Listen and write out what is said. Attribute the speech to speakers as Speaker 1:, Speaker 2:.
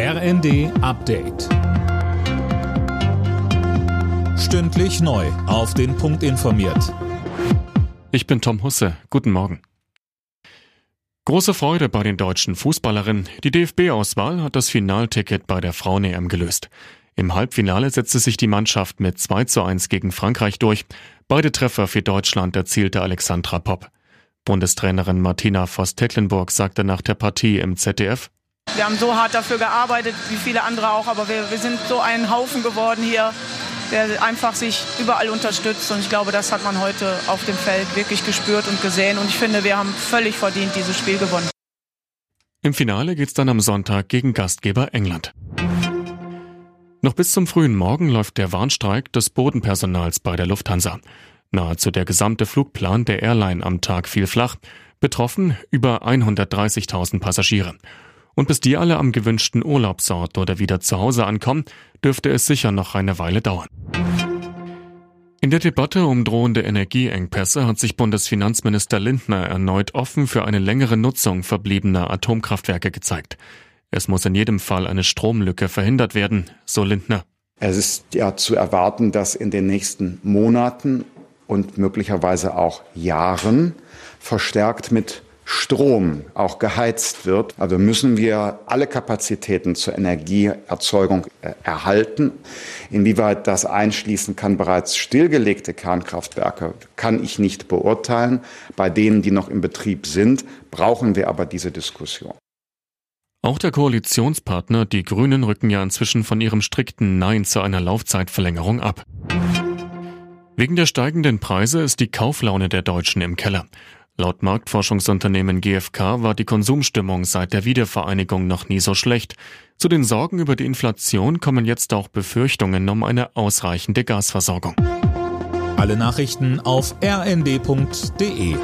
Speaker 1: RND Update. Stündlich neu. Auf den Punkt informiert.
Speaker 2: Ich bin Tom Husse. Guten Morgen. Große Freude bei den deutschen Fußballerinnen. Die DFB-Auswahl hat das Finalticket bei der Frauen-EM gelöst. Im Halbfinale setzte sich die Mannschaft mit 2 zu 1 gegen Frankreich durch. Beide Treffer für Deutschland erzielte Alexandra Popp. Bundestrainerin Martina Voss-Tecklenburg sagte nach der Partie im ZDF,
Speaker 3: wir haben so hart dafür gearbeitet, wie viele andere auch, aber wir, wir sind so ein Haufen geworden hier, der einfach sich überall unterstützt. Und ich glaube, das hat man heute auf dem Feld wirklich gespürt und gesehen. Und ich finde, wir haben völlig verdient dieses Spiel gewonnen.
Speaker 2: Im Finale geht's dann am Sonntag gegen Gastgeber England. Noch bis zum frühen Morgen läuft der Warnstreik des Bodenpersonals bei der Lufthansa. Nahezu der gesamte Flugplan der Airline am Tag fiel flach. Betroffen über 130.000 Passagiere. Und bis die alle am gewünschten Urlaubsort oder wieder zu Hause ankommen, dürfte es sicher noch eine Weile dauern. In der Debatte um drohende Energieengpässe hat sich Bundesfinanzminister Lindner erneut offen für eine längere Nutzung verbliebener Atomkraftwerke gezeigt. Es muss in jedem Fall eine Stromlücke verhindert werden, so Lindner.
Speaker 4: Es ist ja zu erwarten, dass in den nächsten Monaten und möglicherweise auch Jahren verstärkt mit Strom auch geheizt wird. Also müssen wir alle Kapazitäten zur Energieerzeugung äh, erhalten. Inwieweit das einschließen kann bereits stillgelegte Kernkraftwerke, kann ich nicht beurteilen. Bei denen, die noch im Betrieb sind, brauchen wir aber diese Diskussion.
Speaker 2: Auch der Koalitionspartner, die Grünen, rücken ja inzwischen von ihrem strikten Nein zu einer Laufzeitverlängerung ab. Wegen der steigenden Preise ist die Kauflaune der Deutschen im Keller. Laut Marktforschungsunternehmen GfK war die Konsumstimmung seit der Wiedervereinigung noch nie so schlecht. Zu den Sorgen über die Inflation kommen jetzt auch Befürchtungen um eine ausreichende Gasversorgung.
Speaker 1: Alle Nachrichten auf rnd.de